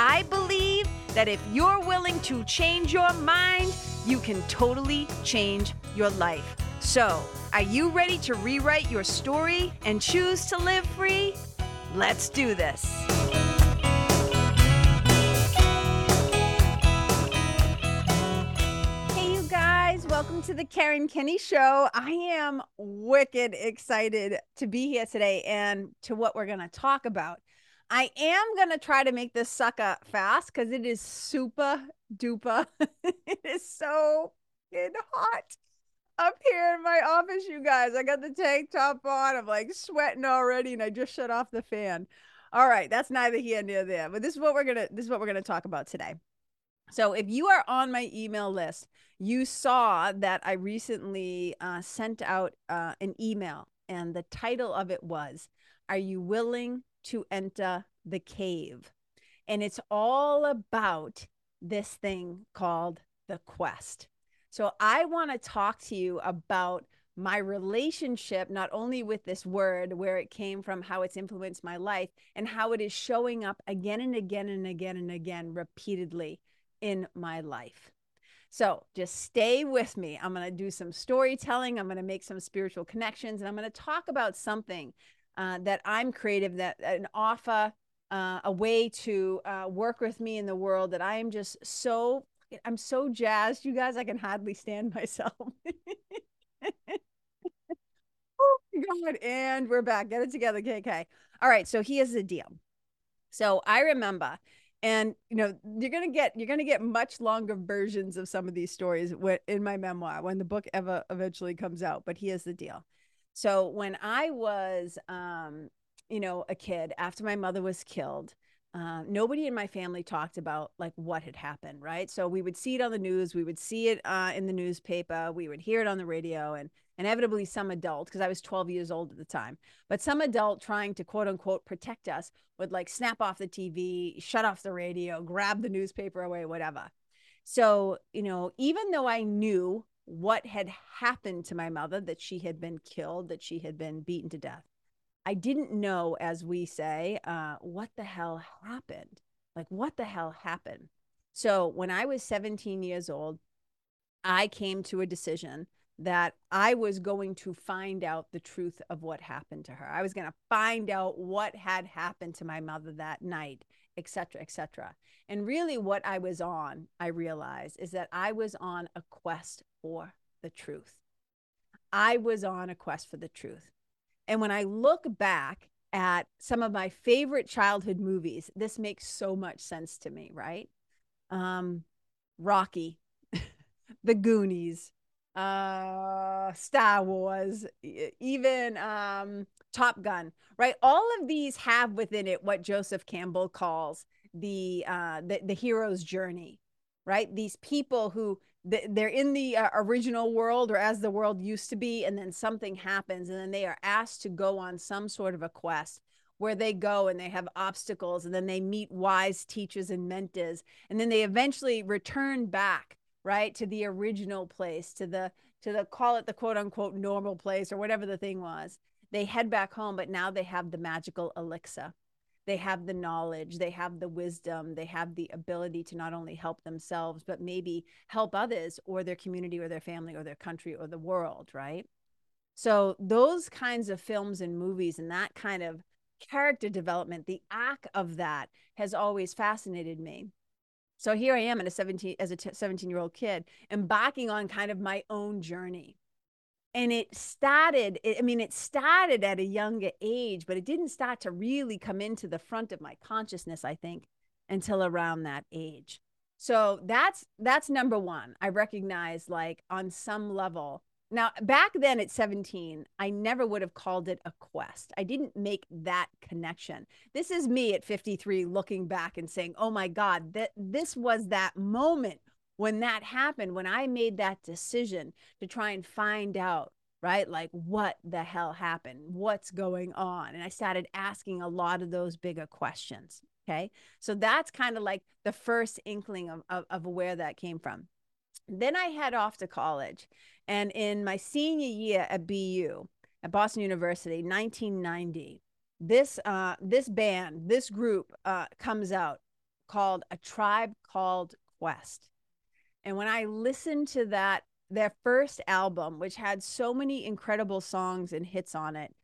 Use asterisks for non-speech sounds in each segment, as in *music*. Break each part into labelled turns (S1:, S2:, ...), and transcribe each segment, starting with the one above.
S1: I believe that if you're willing to change your mind, you can totally change your life. So, are you ready to rewrite your story and choose to live free? Let's do this. Hey, you guys, welcome to the Karen Kenney Show. I am wicked excited to be here today and to what we're going to talk about. I am going to try to make this sucker fast because it is super duper. *laughs* it is so hot up here in my office, you guys. I got the tank top on. I'm like sweating already, and I just shut off the fan. All right, that's neither here nor there. But this is what we're gonna this is what we're gonna talk about today. So if you are on my email list, you saw that I recently uh, sent out uh, an email, and the title of it was, "Are you willing to enter the cave. And it's all about this thing called the quest. So I want to talk to you about my relationship, not only with this word, where it came from, how it's influenced my life, and how it is showing up again and again and again and again repeatedly in my life. So just stay with me. I'm going to do some storytelling. I'm going to make some spiritual connections, and I'm going to talk about something uh, that I'm creative, that an offer, uh, a way to uh, work with me in the world that I am just so, I'm so jazzed, you guys, I can hardly stand *laughs* myself. oh my God. And we're back. Get it together, KK. All right. So here's the deal. So I remember and you know you're gonna get you're gonna get much longer versions of some of these stories in my memoir when the book ever eventually comes out but here's the deal so when I was, um, you know, a kid after my mother was killed, uh, nobody in my family talked about like what had happened, right? So we would see it on the news, we would see it uh, in the newspaper, we would hear it on the radio, and inevitably some adult, because I was 12 years old at the time, but some adult trying to quote unquote protect us would like snap off the TV, shut off the radio, grab the newspaper away, whatever. So, you know, even though I knew what had happened to my mother, that she had been killed, that she had been beaten to death. I didn't know, as we say, uh, what the hell happened. Like, what the hell happened? So, when I was 17 years old, I came to a decision that I was going to find out the truth of what happened to her. I was going to find out what had happened to my mother that night, etc., etc. And really, what I was on, I realized, is that I was on a quest for the truth. I was on a quest for the truth. And when I look back at some of my favorite childhood movies, this makes so much sense to me, right? Um, Rocky, *laughs* The Goonies, uh, Star Wars, even um, Top Gun, right? All of these have within it what Joseph Campbell calls the uh, the, the hero's journey, right? These people who they're in the uh, original world or as the world used to be and then something happens and then they are asked to go on some sort of a quest where they go and they have obstacles and then they meet wise teachers and mentors and then they eventually return back right to the original place to the to the call it the quote unquote normal place or whatever the thing was they head back home but now they have the magical elixir they have the knowledge, they have the wisdom, they have the ability to not only help themselves, but maybe help others or their community or their family or their country or the world, right? So, those kinds of films and movies and that kind of character development, the act of that has always fascinated me. So here I am at a 17 as a 17 year old kid embarking on kind of my own journey and it started i mean it started at a younger age but it didn't start to really come into the front of my consciousness i think until around that age. So that's that's number one i recognize like on some level. Now back then at 17 i never would have called it a quest. I didn't make that connection. This is me at 53 looking back and saying oh my god that this was that moment when that happened, when I made that decision to try and find out, right, like what the hell happened, what's going on, and I started asking a lot of those bigger questions. Okay. So that's kind of like the first inkling of, of, of where that came from. Then I head off to college. And in my senior year at BU, at Boston University, 1990, this uh, this band, this group uh, comes out called A Tribe Called Quest. And when I listened to that, their first album, which had so many incredible songs and hits on it,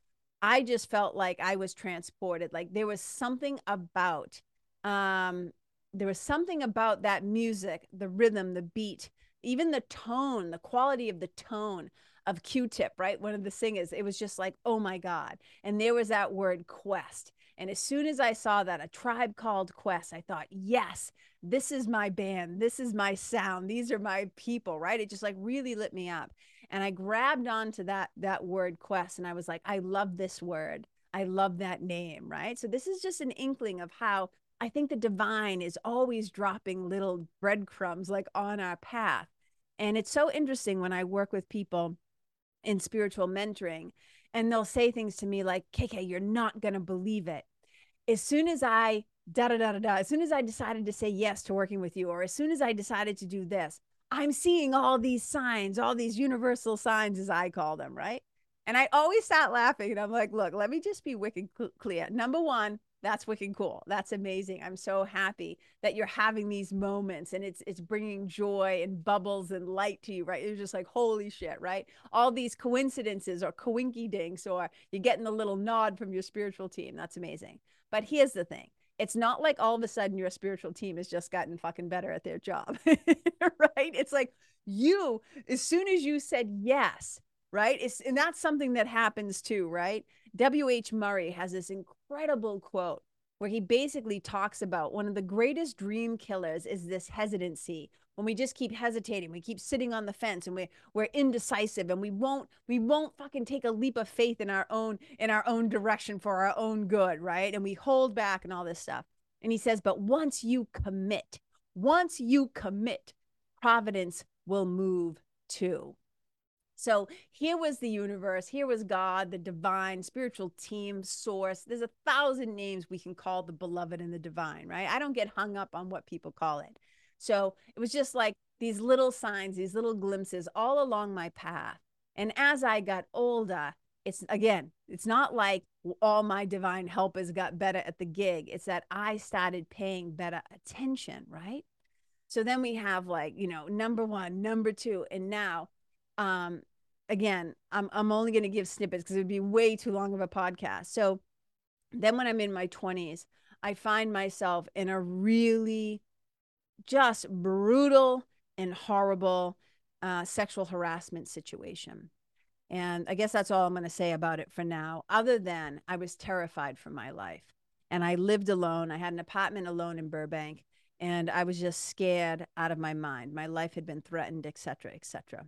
S1: I just felt like I was transported. Like there was something about, um, there was something about that music, the rhythm, the beat, even the tone, the quality of the tone of Q-Tip, right? One of the singers. It was just like, oh my God. And there was that word quest. And as soon as I saw that, a tribe called Quest, I thought, yes, this is my band. This is my sound. These are my people, right? It just like really lit me up and i grabbed onto that that word quest and i was like i love this word i love that name right so this is just an inkling of how i think the divine is always dropping little breadcrumbs like on our path and it's so interesting when i work with people in spiritual mentoring and they'll say things to me like kk you're not going to believe it as soon as i da da da da da as soon as i decided to say yes to working with you or as soon as i decided to do this I'm seeing all these signs, all these universal signs, as I call them, right? And I always start laughing and I'm like, look, let me just be wicked clear. Number one, that's wicked cool. That's amazing. I'm so happy that you're having these moments and it's it's bringing joy and bubbles and light to you, right? You're just like, holy shit, right? All these coincidences or coinky dinks, or you're getting a little nod from your spiritual team. That's amazing. But here's the thing it's not like all of a sudden your spiritual team has just gotten fucking better at their job, *laughs* right? It's like you, as soon as you said yes, right? It's, and that's something that happens too, right? W.H. Murray has this incredible quote where he basically talks about one of the greatest dream killers is this hesitancy. When we just keep hesitating we keep sitting on the fence and we we're indecisive and we won't we won't fucking take a leap of faith in our own in our own direction for our own good right? And we hold back and all this stuff. And he says but once you commit once you commit providence will move too so here was the universe, here was God, the divine, spiritual team, source. There's a thousand names we can call the beloved and the divine, right? I don't get hung up on what people call it. So it was just like these little signs, these little glimpses all along my path. And as I got older, it's again, it's not like all my divine helpers got better at the gig. It's that I started paying better attention, right? So then we have like, you know, number one, number two, and now, um, again, I'm I'm only going to give snippets because it would be way too long of a podcast. So then when I'm in my 20s, I find myself in a really just brutal and horrible uh, sexual harassment situation. And I guess that's all I'm going to say about it for now, other than I was terrified for my life. And I lived alone. I had an apartment alone in Burbank, and I was just scared out of my mind. My life had been threatened, et cetera, et cetera.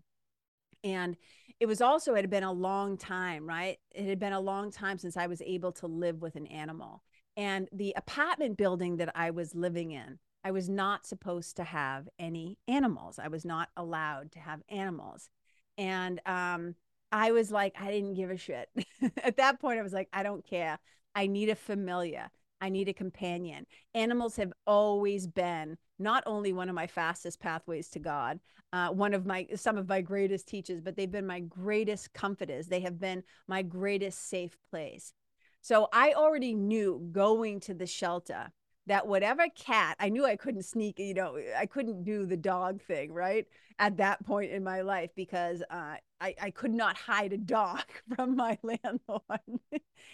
S1: And it was also, it had been a long time, right? It had been a long time since I was able to live with an animal. And the apartment building that I was living in, I was not supposed to have any animals. I was not allowed to have animals. And um, I was like, I didn't give a shit. *laughs* At that point, I was like, I don't care. I need a familiar. I need a companion. Animals have always been not only one of my fastest pathways to God, uh, one of my some of my greatest teachers, but they've been my greatest comforters. They have been my greatest safe place. So I already knew going to the shelter that whatever cat I knew I couldn't sneak, you know, I couldn't do the dog thing, right? At that point in my life, because uh, I, I could not hide a dog *laughs* from my *laughs* landlord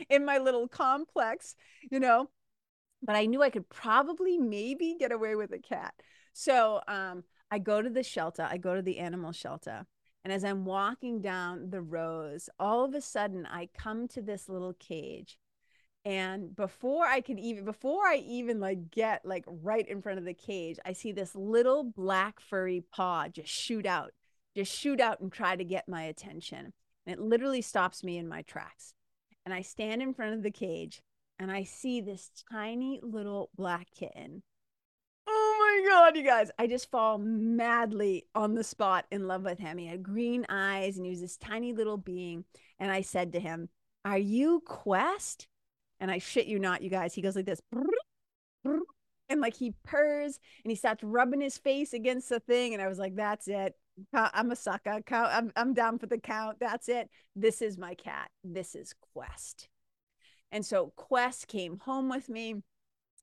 S1: in my little complex, you know. But I knew I could probably maybe get away with a cat. So um, I go to the shelter, I go to the animal shelter. And as I'm walking down the rows, all of a sudden I come to this little cage and before i can even before i even like get like right in front of the cage i see this little black furry paw just shoot out just shoot out and try to get my attention and it literally stops me in my tracks and i stand in front of the cage and i see this tiny little black kitten oh my god, you guys! I just fall madly on the spot in love with him. He had green eyes, and he was this tiny little being. And I said to him, "Are you Quest?" And I shit you not, you guys. He goes like this. And like he purrs and he starts rubbing his face against the thing. And I was like, that's it. I'm a sucker. I'm, I'm down for the count. That's it. This is my cat. This is Quest. And so Quest came home with me.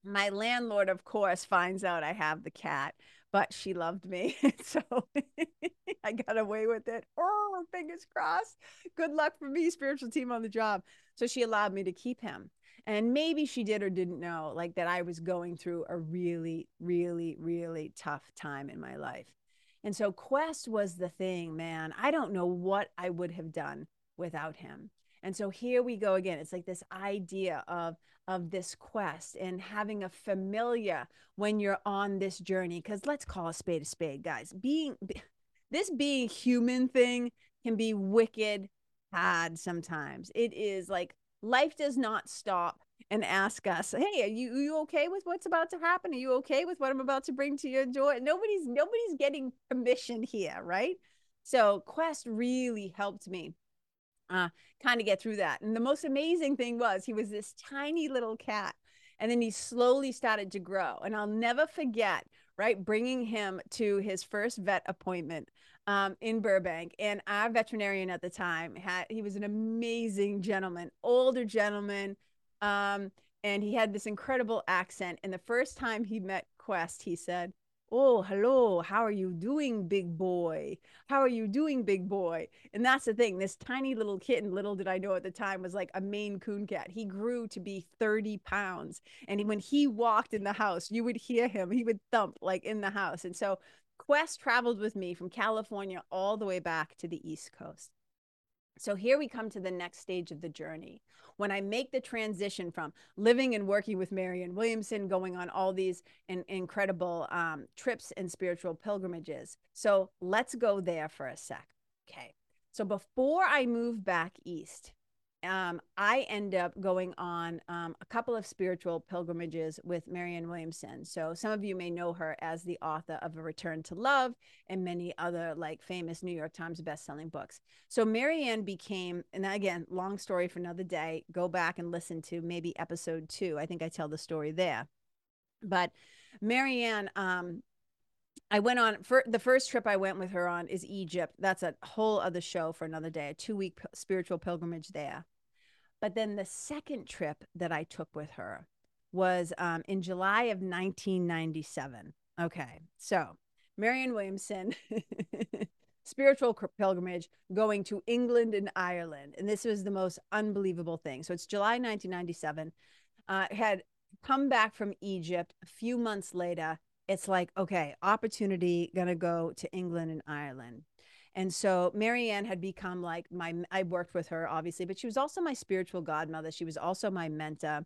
S1: My landlord, of course, finds out I have the cat, but she loved me. *laughs* so *laughs* I got away with it. Oh, fingers crossed. Good luck for me, spiritual team on the job. So she allowed me to keep him. And maybe she did or didn't know, like that I was going through a really, really, really tough time in my life. And so Quest was the thing, man. I don't know what I would have done without him. And so here we go again. It's like this idea of of this quest and having a familiar when you're on this journey cuz let's call a spade a spade, guys. Being this being human thing can be wicked hard sometimes. It is like life does not stop and ask us, "Hey, are you are you okay with what's about to happen? Are you okay with what I'm about to bring to your door?" Nobody's nobody's getting permission here, right? So Quest really helped me uh, kind of get through that. And the most amazing thing was he was this tiny little cat. And then he slowly started to grow. And I'll never forget, right, bringing him to his first vet appointment um, in Burbank. And our veterinarian at the time had, he was an amazing gentleman, older gentleman. Um, and he had this incredible accent. And the first time he met Quest, he said, Oh, hello. How are you doing, big boy? How are you doing, big boy? And that's the thing. This tiny little kitten, little did I know at the time, was like a Maine Coon cat. He grew to be 30 pounds. And when he walked in the house, you would hear him. He would thump like in the house. And so Quest traveled with me from California all the way back to the East Coast. So here we come to the next stage of the journey. When I make the transition from living and working with Marianne Williamson, going on all these in, incredible um, trips and spiritual pilgrimages. So let's go there for a sec. Okay. So before I move back east, um, I end up going on um, a couple of spiritual pilgrimages with Marianne Williamson. So some of you may know her as the author of A Return to Love and many other like famous New York Times best-selling books. So Marianne became, and again, long story for another day. Go back and listen to maybe episode two. I think I tell the story there. But Marianne, um, I went on for the first trip I went with her on is Egypt. That's a whole other show for another day, a two week spiritual pilgrimage there. But then the second trip that I took with her was um, in July of 1997. Okay. So Marianne Williamson, *laughs* spiritual pilgrimage going to England and Ireland. And this was the most unbelievable thing. So it's July 1997. Uh, had come back from Egypt a few months later it's like, okay, opportunity, gonna go to England and Ireland. And so Marianne had become like my, I worked with her obviously, but she was also my spiritual godmother. She was also my mentor.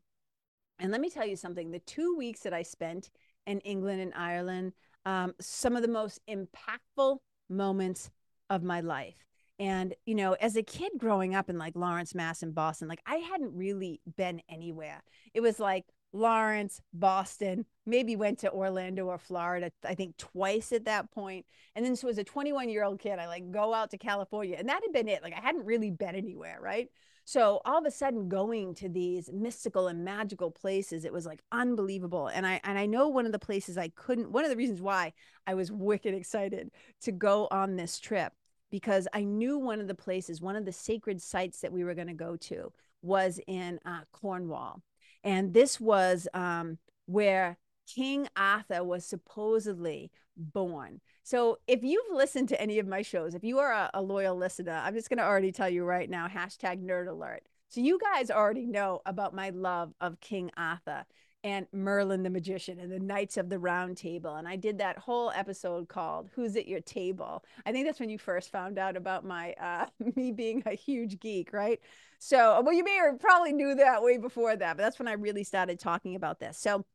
S1: And let me tell you something the two weeks that I spent in England and Ireland, um, some of the most impactful moments of my life. And, you know, as a kid growing up in like Lawrence, Mass, and Boston, like I hadn't really been anywhere. It was like, Lawrence, Boston, maybe went to Orlando or Florida, I think twice at that point. And then so as a 21 year old kid, I like go out to California and that had been it. Like I hadn't really been anywhere, right? So all of a sudden going to these mystical and magical places, it was like unbelievable. And I and I know one of the places I couldn't, one of the reasons why I was wicked excited to go on this trip because I knew one of the places, one of the sacred sites that we were going to go to was in uh, Cornwall and this was um, where King Arthur was supposedly born. So if you've listened to any of my shows, if you are a, a loyal listener, I'm just going to already tell you right now hashtag nerd alert. So you guys already know about my love of King Arthur and Merlin the magician and the Knights of the Round Table. And I did that whole episode called Who's at Your Table? I think that's when you first found out about my uh *laughs* me being a huge geek, right? So well you may or probably knew that way before that, but that's when I really started talking about this. So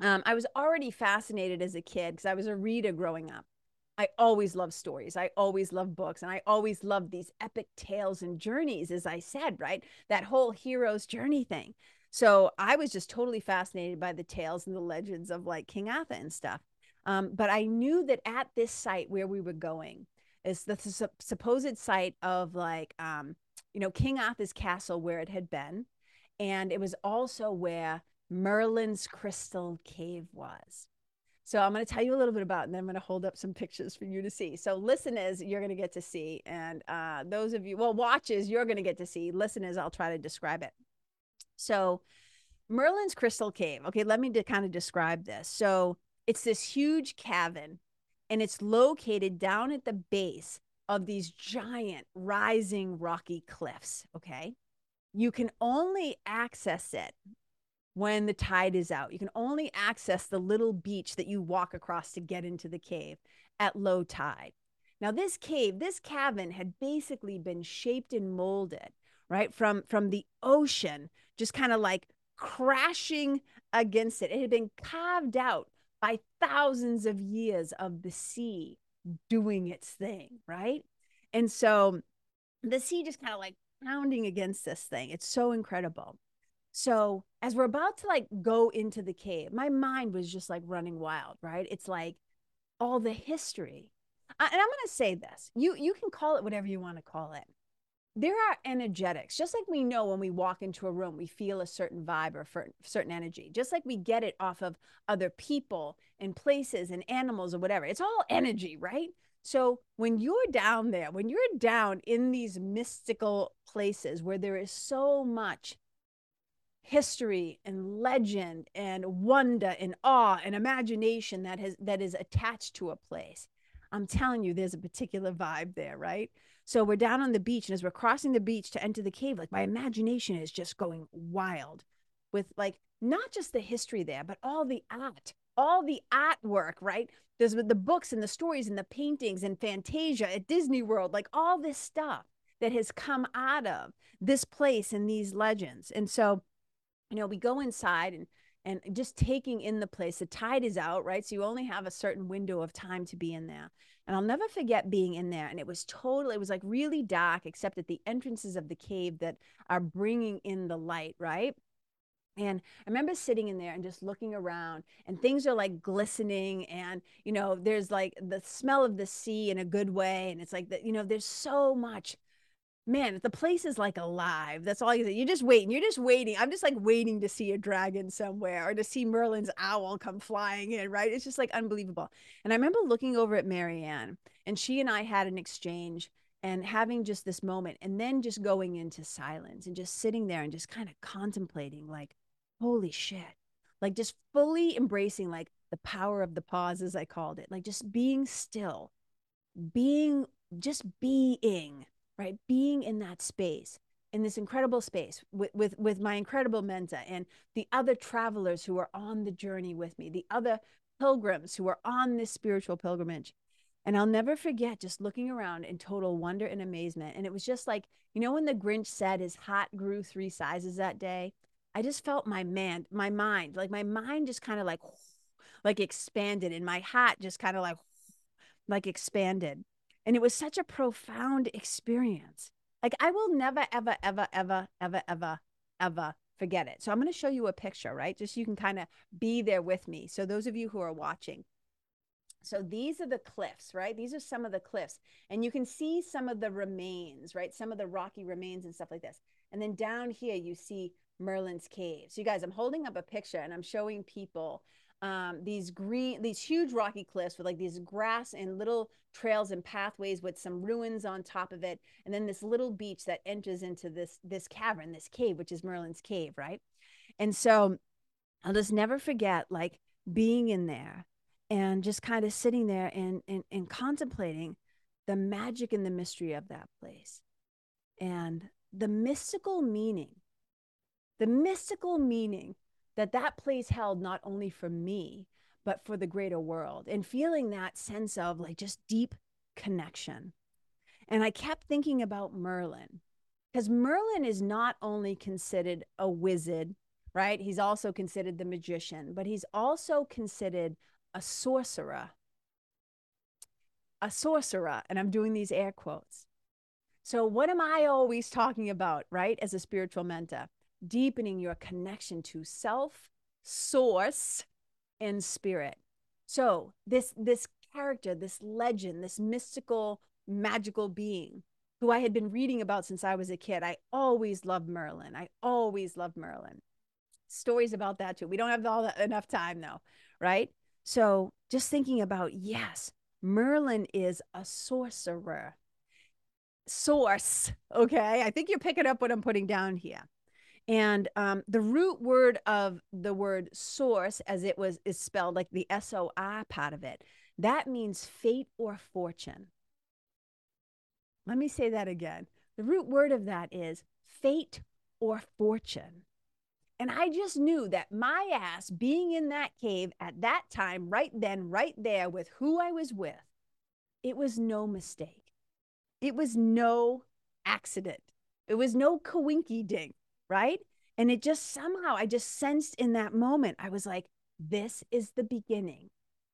S1: um, I was already fascinated as a kid because I was a reader growing up. I always love stories. I always love books. And I always love these epic tales and journeys, as I said, right? That whole hero's journey thing. So I was just totally fascinated by the tales and the legends of like King Arthur and stuff. Um, but I knew that at this site where we were going is the su- supposed site of like, um, you know, King Arthur's castle where it had been. And it was also where Merlin's crystal cave was. So I'm going to tell you a little bit about, it, and then I'm going to hold up some pictures for you to see. So listeners, you're going to get to see, and uh, those of you, well, watches, you're going to get to see. Listeners, I'll try to describe it. So Merlin's crystal cave. Okay, let me de- kind of describe this. So it's this huge cavern, and it's located down at the base of these giant rising rocky cliffs. Okay, you can only access it when the tide is out. You can only access the little beach that you walk across to get into the cave at low tide. Now, this cave, this cavern had basically been shaped and molded, right? From, from the ocean, just kind of like crashing against it. It had been carved out by thousands of years of the sea doing its thing, right? And so the sea just kind of like pounding against this thing. It's so incredible. So as we're about to like go into the cave, my mind was just like running wild, right? It's like all the history. And I'm going to say this. You you can call it whatever you want to call it. There are energetics, just like we know when we walk into a room, we feel a certain vibe or certain energy, just like we get it off of other people and places and animals or whatever. It's all energy, right? So when you're down there, when you're down in these mystical places where there is so much history and legend and wonder and awe and imagination that has that is attached to a place i'm telling you there's a particular vibe there right so we're down on the beach and as we're crossing the beach to enter the cave like my imagination is just going wild with like not just the history there but all the art all the artwork right there's the books and the stories and the paintings and fantasia at disney world like all this stuff that has come out of this place and these legends and so you know, we go inside and and just taking in the place. The tide is out, right? So you only have a certain window of time to be in there. And I'll never forget being in there. And it was totally, it was like really dark, except at the entrances of the cave that are bringing in the light, right? And I remember sitting in there and just looking around, and things are like glistening, and you know, there's like the smell of the sea in a good way, and it's like that, you know, there's so much man, the place is like alive. That's all you say. You're just waiting. You're just waiting. I'm just like waiting to see a dragon somewhere or to see Merlin's owl come flying in, right? It's just like unbelievable. And I remember looking over at Marianne, and she and I had an exchange and having just this moment, and then just going into silence and just sitting there and just kind of contemplating, like, holy shit. Like just fully embracing like the power of the pause, as I called it, like just being still, being just being right? Being in that space, in this incredible space with, with, with my incredible mentor and the other travelers who are on the journey with me, the other pilgrims who are on this spiritual pilgrimage. And I'll never forget just looking around in total wonder and amazement. And it was just like, you know, when the Grinch said his hat grew three sizes that day, I just felt my man, my mind, like my mind just kind of like, like expanded and my hat just kind of like, like expanded. And it was such a profound experience. Like I will never, ever, ever, ever, ever, ever, ever forget it. So I'm going to show you a picture, right? Just so you can kind of be there with me. So those of you who are watching. So these are the cliffs, right? These are some of the cliffs. And you can see some of the remains, right? Some of the rocky remains and stuff like this. And then down here, you see Merlin's cave. So you guys, I'm holding up a picture and I'm showing people um, these green, these huge rocky cliffs with like these grass and little trails and pathways with some ruins on top of it, and then this little beach that enters into this this cavern, this cave, which is Merlin's cave, right? And so I'll just never forget like being in there and just kind of sitting there and, and and contemplating the magic and the mystery of that place and the mystical meaning the mystical meaning that that place held not only for me, but for the greater world and feeling that sense of like just deep connection. And I kept thinking about Merlin because Merlin is not only considered a wizard, right? He's also considered the magician, but he's also considered a sorcerer. A sorcerer. And I'm doing these air quotes. So, what am I always talking about, right? As a spiritual mentor? Deepening your connection to self, source, and spirit. So this this character, this legend, this mystical, magical being who I had been reading about since I was a kid. I always loved Merlin. I always loved Merlin. Stories about that too. We don't have all that, enough time though, right? So just thinking about yes, Merlin is a sorcerer. Source, okay? I think you're picking up what I'm putting down here. And um, the root word of the word source, as it was is spelled like the S O R part of it, that means fate or fortune. Let me say that again. The root word of that is fate or fortune. And I just knew that my ass being in that cave at that time, right then, right there with who I was with, it was no mistake. It was no accident. It was no coinky dink, right? And it just somehow, I just sensed in that moment, I was like, this is the beginning.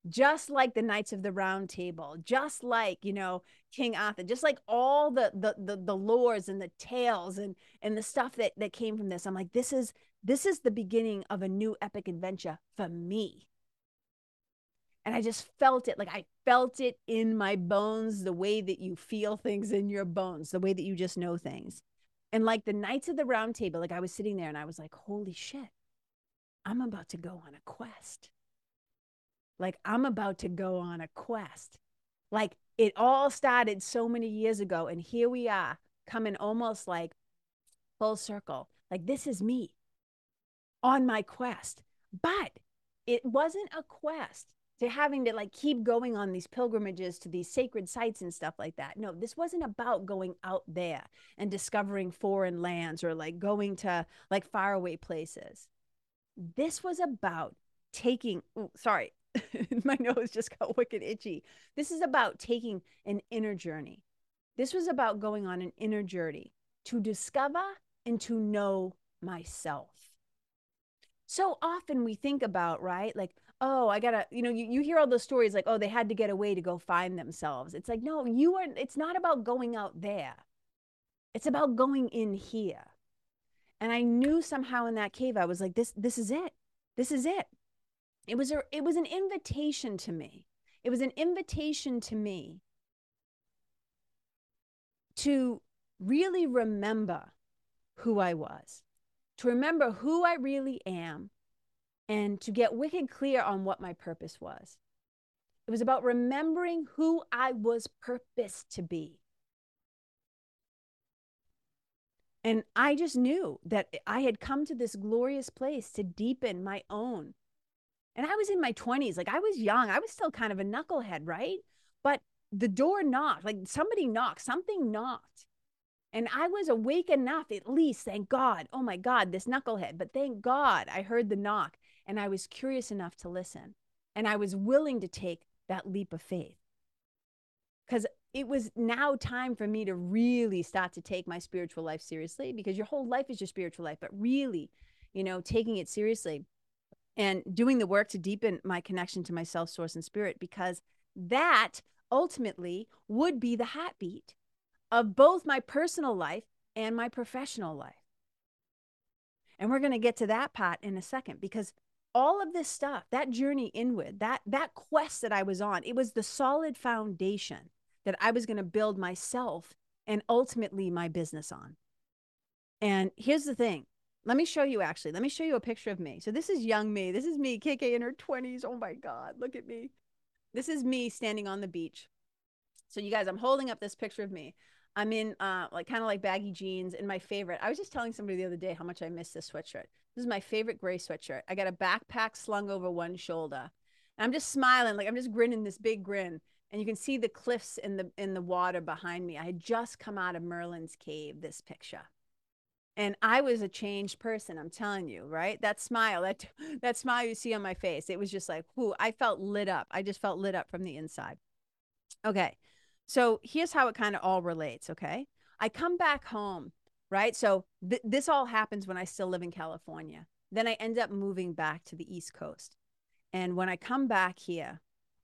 S1: Just like the knights of the round table just like you know king arthur just like all the the the, the lores and the tales and and the stuff that that came from this. I'm like this is this is the beginning of a new epic adventure for me. And i just felt it like i felt it in my bones the way that you feel things in your bones the way that you just know things and like the knights of the round table like i was sitting there and i was like holy shit i'm about to go on a quest like I'm about to go on a quest. Like it all started so many years ago. And here we are coming almost like full circle. Like this is me on my quest. But it wasn't a quest to having to like keep going on these pilgrimages to these sacred sites and stuff like that. No, this wasn't about going out there and discovering foreign lands or like going to like faraway places. This was about taking, sorry, *laughs* my nose just got wicked itchy. This is about taking an inner journey. This was about going on an inner journey to discover and to know myself. So often we think about, right? Like, oh, I gotta, you know, you, you hear all those stories like, oh, they had to get away to go find themselves. It's like, no, you are, it's not about going out there. It's about going in here. And I knew somehow in that cave, I was like, this, this is it. This is it it was a it was an invitation to me it was an invitation to me to really remember who I was, to remember who I really am, and to get wicked clear on what my purpose was. It was about remembering who I was purposed to be. And I just knew that I had come to this glorious place to deepen my own and I was in my 20s. Like I was young. I was still kind of a knucklehead, right? But the door knocked, like somebody knocked, something knocked. And I was awake enough, at least, thank God. Oh my God, this knucklehead. But thank God I heard the knock and I was curious enough to listen. And I was willing to take that leap of faith. Because it was now time for me to really start to take my spiritual life seriously because your whole life is your spiritual life, but really, you know, taking it seriously and doing the work to deepen my connection to my self source and spirit because that ultimately would be the heartbeat of both my personal life and my professional life. And we're going to get to that part in a second because all of this stuff, that journey inward, that that quest that I was on, it was the solid foundation that I was going to build myself and ultimately my business on. And here's the thing, let me show you actually. Let me show you a picture of me. So this is young me. This is me, KK in her 20s. Oh my God, look at me. This is me standing on the beach. So you guys, I'm holding up this picture of me. I'm in uh like kind of like baggy jeans and my favorite. I was just telling somebody the other day how much I miss this sweatshirt. This is my favorite gray sweatshirt. I got a backpack slung over one shoulder. And I'm just smiling, like I'm just grinning this big grin. And you can see the cliffs in the in the water behind me. I had just come out of Merlin's cave, this picture and I was a changed person. I'm telling you, right? That smile, that *laughs* that smile you see on my face, it was just like, whoo! I felt lit up. I just felt lit up from the inside. Okay, so here's how it kind of all relates. Okay, I come back home, right? So th- this all happens when I still live in California. Then I end up moving back to the East Coast, and when I come back here,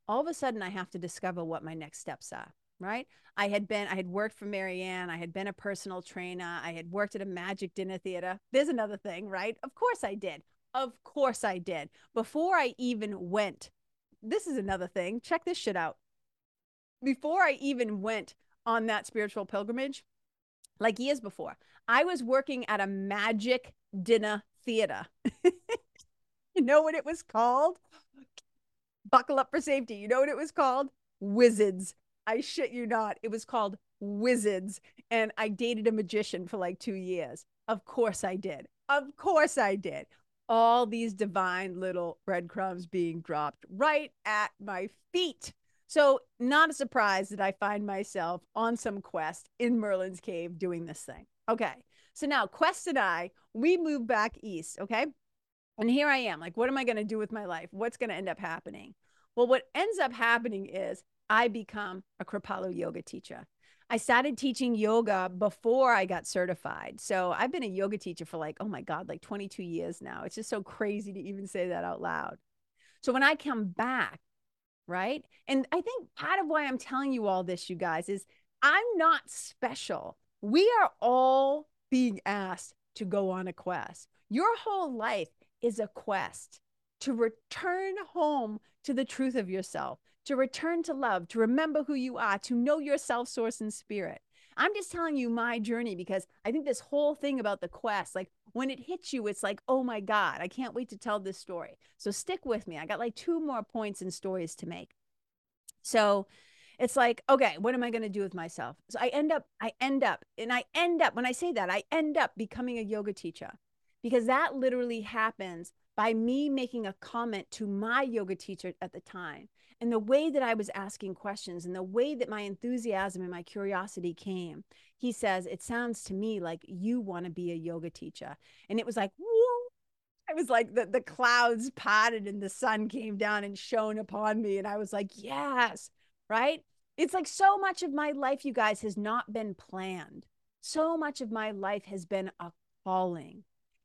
S1: all of a sudden I have to discover what my next steps are right? I had been, I had worked for Marianne. I had been a personal trainer. I had worked at a magic dinner theater. There's another thing, right? Of course I did. Of course I did. Before I even went this is another thing. Check this shit out. Before I even went on that spiritual pilgrimage, like years before, I was working at a magic dinner theater. *laughs* you know what it was called? Buckle up for safety. You know what it was called? Wizards. I shit you not. It was called Wizards. And I dated a magician for like two years. Of course I did. Of course I did. All these divine little breadcrumbs being dropped right at my feet. So, not a surprise that I find myself on some quest in Merlin's cave doing this thing. Okay. So now Quest and I, we move back east. Okay. And here I am. Like, what am I going to do with my life? What's going to end up happening? Well, what ends up happening is I become a Kripalu yoga teacher. I started teaching yoga before I got certified. So I've been a yoga teacher for like, oh my God, like 22 years now. It's just so crazy to even say that out loud. So when I come back, right? And I think part of why I'm telling you all this, you guys, is I'm not special. We are all being asked to go on a quest. Your whole life is a quest to return home to the truth of yourself, to return to love, to remember who you are, to know yourself, source, and spirit. I'm just telling you my journey because I think this whole thing about the quest, like when it hits you, it's like, oh my God, I can't wait to tell this story. So stick with me. I got like two more points and stories to make. So it's like, okay, what am I going to do with myself? So I end up, I end up, and I end up, when I say that, I end up becoming a yoga teacher because that literally happens by me making a comment to my yoga teacher at the time and the way that I was asking questions and the way that my enthusiasm and my curiosity came, he says, It sounds to me like you want to be a yoga teacher. And it was like, Whoa. I was like, the, the clouds parted and the sun came down and shone upon me. And I was like, Yes, right? It's like so much of my life, you guys, has not been planned. So much of my life has been a calling.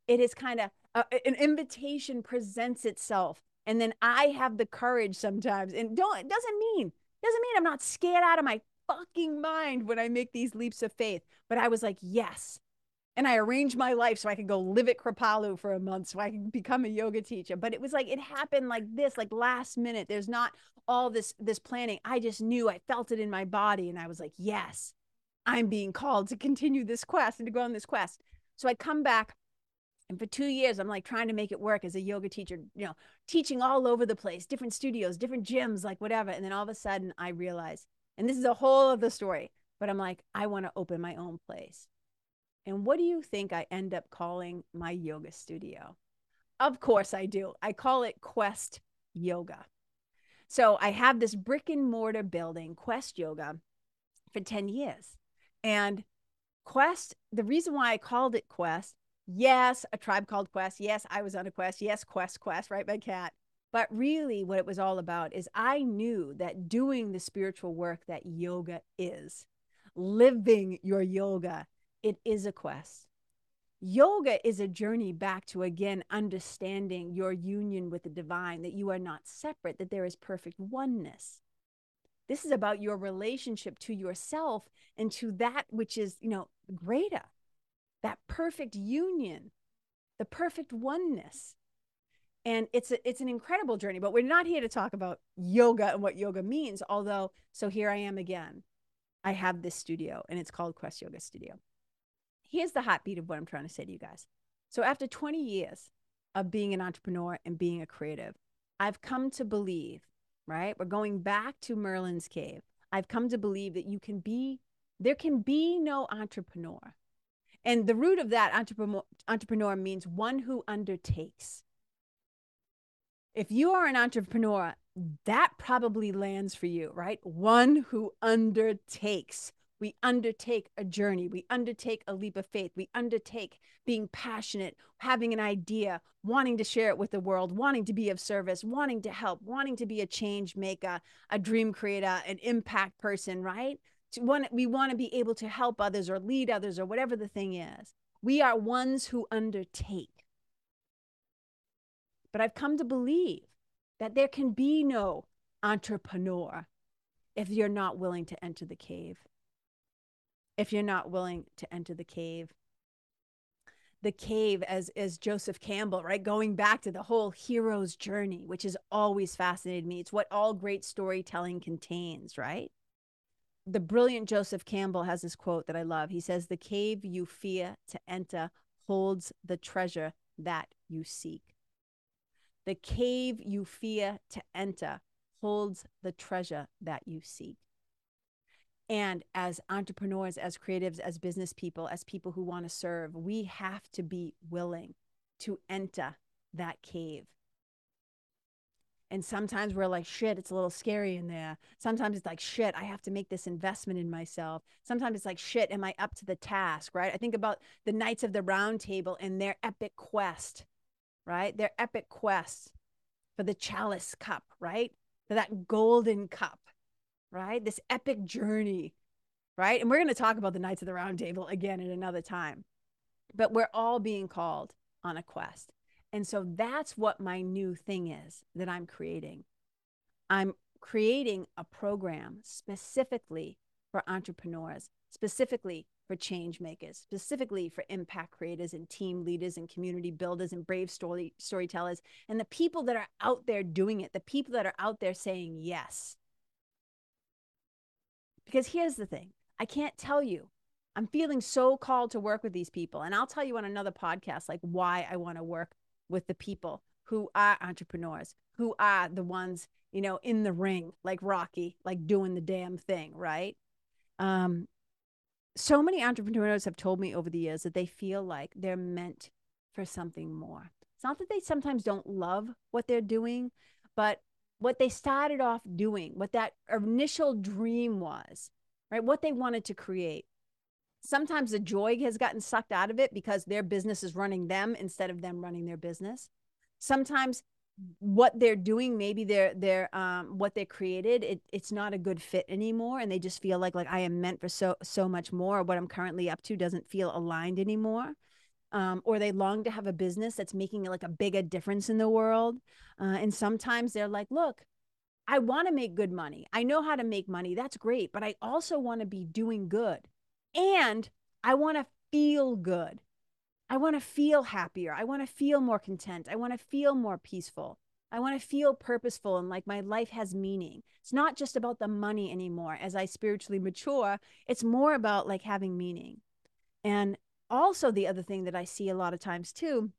S1: It is kind of uh, an invitation presents itself and then I have the courage sometimes. And don't it doesn't mean doesn't mean I'm not scared out of my fucking mind when I make these leaps of faith. But I was like, yes. And I arranged my life so I could go live at Kripalu for a month so I could become a yoga teacher. But it was like it happened like this, like last minute. There's not all this this planning. I just knew I felt it in my body. And I was like, yes, I'm being called to continue this quest and to go on this quest. So I come back and for two years, I'm like trying to make it work as a yoga teacher, you know, teaching all over the place, different studios, different gyms, like whatever. And then all of a sudden I realize, and this is a whole other story, but I'm like, I want to open my own place. And what do you think I end up calling my yoga studio? Of course I do. I call it Quest Yoga. So I have this brick and mortar building, Quest Yoga, for 10 years. And Quest, the reason why I called it Quest Yes, a tribe called Quest. Yes, I was on a quest. Yes, Quest, Quest, right? My cat. But really, what it was all about is I knew that doing the spiritual work that yoga is, living your yoga, it is a quest. Yoga is a journey back to again understanding your union with the divine, that you are not separate, that there is perfect oneness. This is about your relationship to yourself and to that which is, you know, greater that perfect union, the perfect oneness. And it's a, it's an incredible journey, but we're not here to talk about yoga and what yoga means. Although, so here I am again. I have this studio and it's called Quest Yoga Studio. Here's the heartbeat of what I'm trying to say to you guys. So after 20 years of being an entrepreneur and being a creative, I've come to believe, right? We're going back to Merlin's cave. I've come to believe that you can be, there can be no entrepreneur and the root of that entrepreneur, entrepreneur means one who undertakes. If you are an entrepreneur, that probably lands for you, right? One who undertakes. We undertake a journey. We undertake a leap of faith. We undertake being passionate, having an idea, wanting to share it with the world, wanting to be of service, wanting to help, wanting to be a change maker, a dream creator, an impact person, right? To we want to be able to help others or lead others or whatever the thing is we are ones who undertake but i've come to believe that there can be no entrepreneur if you're not willing to enter the cave if you're not willing to enter the cave the cave as as Joseph Campbell, right? Going back to the whole hero's journey, which has always fascinated me. It's what all great storytelling contains, right? The brilliant Joseph Campbell has this quote that I love. He says, "The cave you fear to enter holds the treasure that you seek." The cave you fear to enter holds the treasure that you seek. And as entrepreneurs, as creatives, as business people, as people who want to serve, we have to be willing to enter that cave. And sometimes we're like, shit, it's a little scary in there. Sometimes it's like, shit, I have to make this investment in myself. Sometimes it's like, shit, am I up to the task? Right. I think about the Knights of the Round Table and their epic quest, right? Their epic quest for the chalice cup, right? For that golden cup right? This epic journey, right? And we're going to talk about the Knights of the Round Table again at another time. But we're all being called on a quest. And so that's what my new thing is that I'm creating. I'm creating a program specifically for entrepreneurs, specifically for change makers, specifically for impact creators and team leaders and community builders and brave story storytellers and the people that are out there doing it, the people that are out there saying yes. Because here's the thing I can't tell you. I'm feeling so called to work with these people. And I'll tell you on another podcast, like why I want to work with the people who are entrepreneurs, who are the ones, you know, in the ring, like Rocky, like doing the damn thing, right? Um, so many entrepreneurs have told me over the years that they feel like they're meant for something more. It's not that they sometimes don't love what they're doing, but what they started off doing, what that initial dream was, right? What they wanted to create. Sometimes the joy has gotten sucked out of it because their business is running them instead of them running their business. Sometimes what they're doing, maybe they're they're um, what they created, it, it's not a good fit anymore, and they just feel like like I am meant for so so much more. What I'm currently up to doesn't feel aligned anymore um, or they long to have a business that's making like a bigger difference in the world. Uh, and sometimes they're like, look, I want to make good money. I know how to make money. That's great. But I also want to be doing good. And I want to feel good. I want to feel happier. I want to feel more content. I want to feel more peaceful. I want to feel purposeful and like my life has meaning. It's not just about the money anymore. As I spiritually mature, it's more about like having meaning. And also the other thing that I see a lot of times too,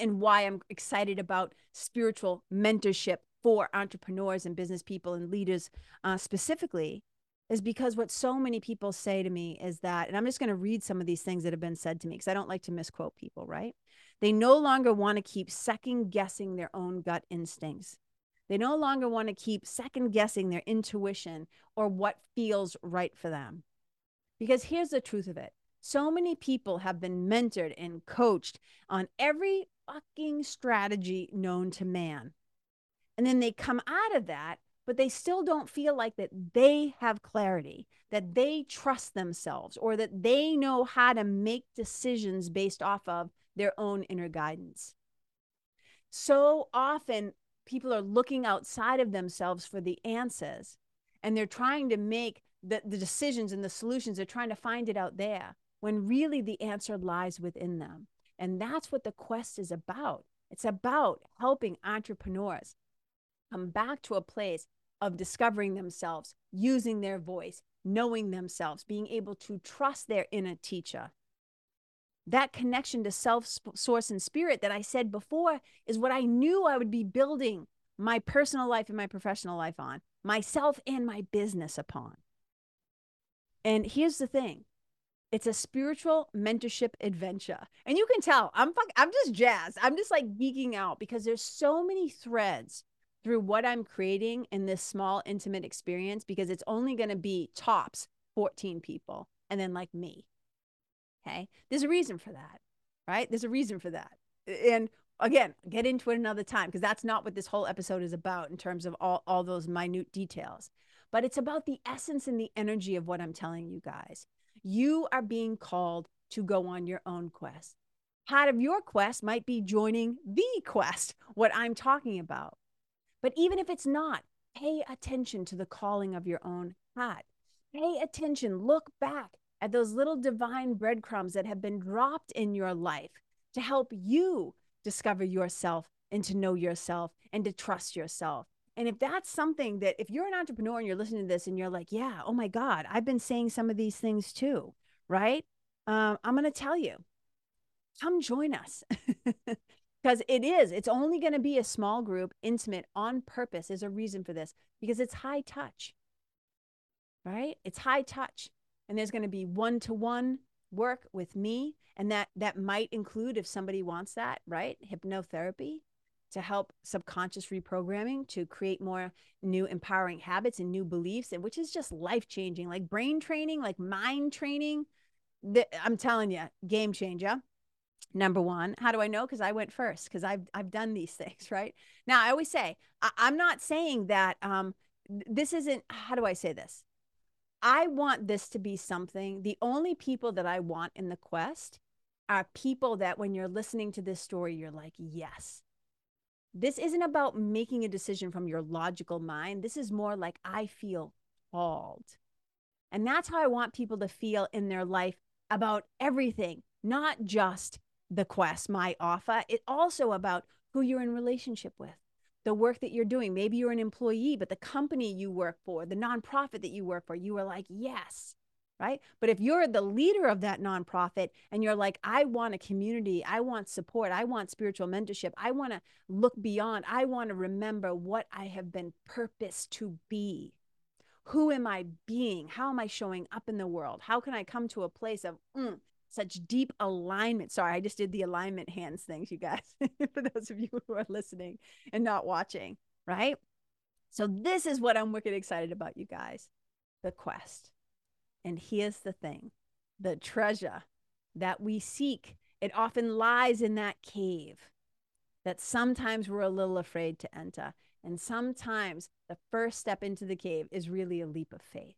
S1: and why I'm excited about spiritual mentorship for entrepreneurs and business people and leaders uh, specifically is because what so many people say to me is that, and I'm just going to read some of these things that have been said to me because I don't like to misquote people, right? They no longer want to keep second guessing their own gut instincts. They no longer want to keep second guessing their intuition or what feels right for them. Because here's the truth of it so many people have been mentored and coached on every fucking strategy known to man. And then they come out of that, but they still don't feel like that they have clarity, that they trust themselves, or that they know how to make decisions based off of their own inner guidance. So often, people are looking outside of themselves for the answers and they're trying to make the, the decisions and the solutions, they're trying to find it out there when really the answer lies within them. And that's what the quest is about. It's about helping entrepreneurs come back to a place of discovering themselves, using their voice, knowing themselves, being able to trust their inner teacher. That connection to self, source, and spirit that I said before is what I knew I would be building my personal life and my professional life on, myself and my business upon. And here's the thing it's a spiritual mentorship adventure. And you can tell I'm fuck, I'm just jazzed. I'm just like geeking out because there's so many threads through what I'm creating in this small intimate experience because it's only going to be tops 14 people and then like me. Okay? There's a reason for that. Right? There's a reason for that. And again, get into it another time because that's not what this whole episode is about in terms of all all those minute details. But it's about the essence and the energy of what I'm telling you guys. You are being called to go on your own quest. Part of your quest might be joining the quest, what I'm talking about. But even if it's not, pay attention to the calling of your own heart. Pay attention, look back at those little divine breadcrumbs that have been dropped in your life to help you discover yourself and to know yourself and to trust yourself. And if that's something that, if you're an entrepreneur and you're listening to this and you're like, yeah, oh my God, I've been saying some of these things too, right? Um, I'm going to tell you, come join us. *laughs* because it is, it's only going to be a small group, intimate on purpose. is a reason for this because it's high touch, right? It's high touch. And there's going to be one to one work with me. And that, that might include, if somebody wants that, right? Hypnotherapy to help subconscious reprogramming to create more new empowering habits and new beliefs and which is just life changing like brain training like mind training i'm telling you game changer number one how do i know because i went first because i've i've done these things *laughs* right now i always say I, am not saying that um this isn't how do i say this i want this to be something the only people that i want in the quest are people that when you're listening to this story you're like yes this isn't about making a decision from your logical mind. This is more like I feel called. And that's how I want people to feel in their life about everything, not just the quest, my offer. It's also about who you're in relationship with, the work that you're doing. Maybe you're an employee, but the company you work for, the nonprofit that you work for, you are like, yes, right? But if you're the leader of that nonprofit and you're like, I want a community, I want support, I want spiritual mentorship, I want to look beyond, I want to remember what I have been purposed to be. Who am I being? How am I showing up in the world? How can I come to a place of mm, such deep alignment? Sorry, I just did the alignment hands things, you guys, *laughs* for those of you who are listening and not watching, right? So, this is what I'm wicked excited about, you guys the quest and here's the thing the treasure that we seek, it often lies in that cave that sometimes we're a little afraid to enter. And sometimes the first step into the cave is really a leap of faith.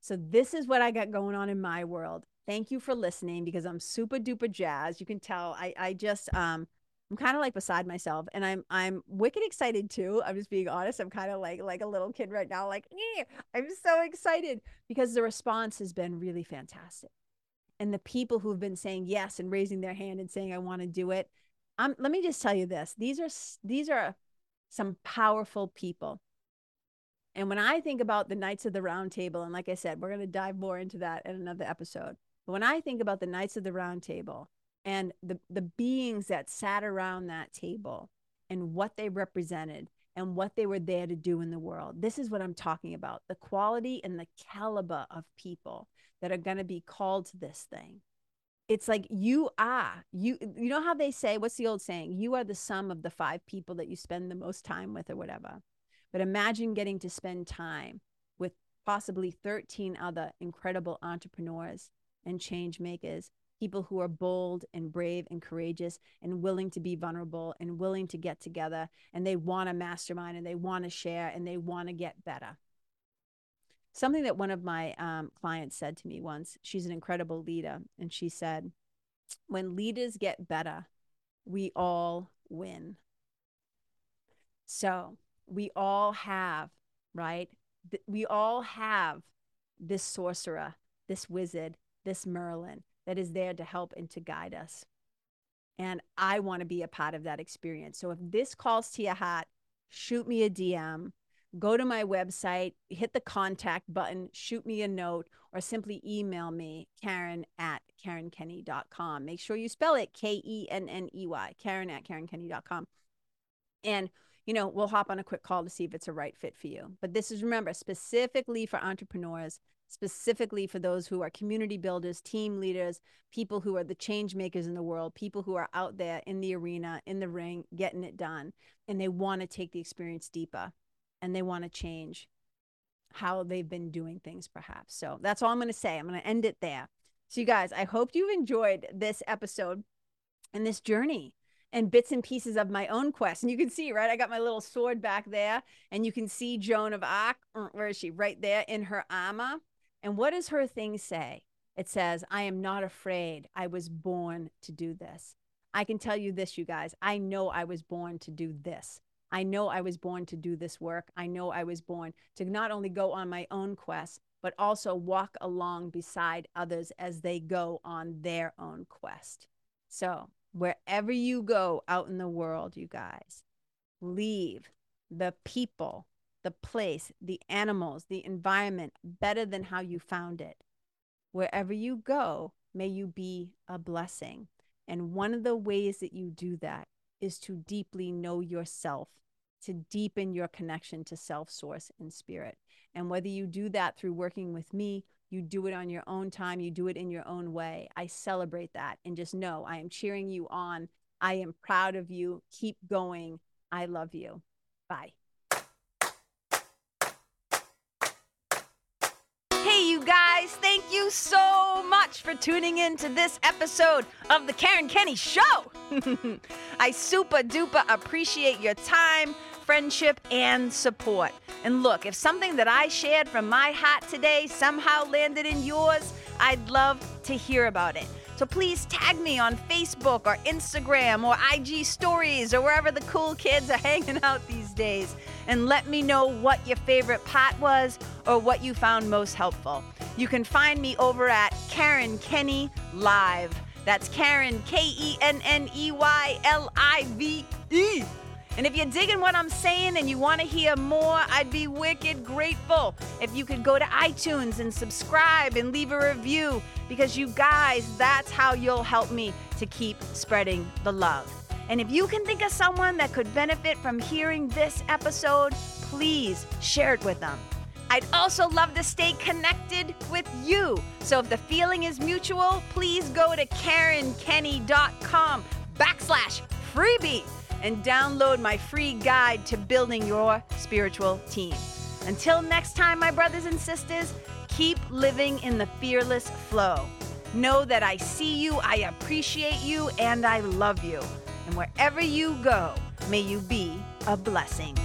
S1: So, this is what I got going on in my world. Thank you for listening because I'm super duper jazzed. You can tell I, I just, um, I'm kind of like beside myself and I'm I'm wicked excited too. I'm just being honest. I'm kind of like like a little kid right now like I'm so excited because the response has been really fantastic. And the people who've been saying yes and raising their hand and saying I want to do it. Um let me just tell you this. These are these are some powerful people. And when I think about the Knights of the Round Table and like I said, we're going to dive more into that in another episode. But when I think about the Knights of the Round Table, and the the beings that sat around that table and what they represented and what they were there to do in the world. This is what I'm talking about. The quality and the caliber of people that are going to be called to this thing. It's like you are. You you know how they say what's the old saying? You are the sum of the five people that you spend the most time with or whatever. But imagine getting to spend time with possibly 13 other incredible entrepreneurs and change makers people who are bold and brave and courageous and willing to be vulnerable and willing to get together and they want to mastermind and they want to share and they want to get better. Something that one of my um, clients said to me once, she's an incredible leader, and she said, When leaders get better, we all win. So we all have, right? We all have this sorcerer, this wizard, this Merlin, that is there to help and to guide us. And I want to be a part of that experience. So if this calls to your heart, shoot me a DM, go to my website, hit the contact button, shoot me a note, or simply email me, Karen at KarenKenney.com. Make sure you spell it K E N N E Y, Karen at KarenKenney.com. And you know, we'll hop on a quick call to see if it's a right fit for you. But this is remember specifically for entrepreneurs specifically for those who are community builders, team leaders, people who are the change makers in the world, people who are out there in the arena, in the ring, getting it done. And they want to take the experience deeper and they want to change how they've been doing things, perhaps. So that's all I'm going to say. I'm going to end it there. So, you guys, I hope you've enjoyed this episode and this journey and bits and pieces of my own quest. And you can see, right? I got my little sword back there, and you can see Joan of Arc. Where is she? Right there in her armor. And what does her thing say? It says, I am not afraid. I was born to do this. I can tell you this, you guys. I know I was born to do this. I know I was born to do this work. I know I was born to not only go on my own quest, but also walk along beside others as they go on their own quest. So, wherever you go out in the world, you guys, leave the people, the place, the animals, the environment better than how you found it. Wherever you go, may you be a blessing. And one of the ways that you do that is to deeply know yourself, to deepen your connection to self, source, and spirit. And whether you do that through working with me, you do it on your own time, you do it in your own way. I celebrate that. And just know I am cheering you on. I am proud of you. Keep going. I love you. Bye. Guys, thank you so much for tuning in to this episode of The Karen Kenney Show. *laughs* I super duper appreciate your time, friendship, and support. And look, if something that I shared from my heart today somehow landed in yours, I'd love to hear about it. So please tag me on Facebook or Instagram or IG stories or wherever the cool kids are *laughs* hanging out these days and let me know what your favorite part was or what you found most helpful. You can find me over at Karen Kenney Live. That's Karen, K E N N E Y L I V E. And if you're digging what I'm saying and you want to hear more, I'd be wicked grateful if you could go to iTunes and subscribe and leave a review because you guys, that's how you'll help me to keep spreading the love. And if you can think of someone that could benefit from hearing this episode, please share it with them. I'd also love to stay connected with you. So if the feeling is mutual, please go to KarenKenney.com backslash freebie and download my free guide to building your spiritual team. Until next time, my brothers and sisters, keep living in the fearless flow. Know that I see you, I appreciate you, and I love you. And wherever you go, may you be a blessing.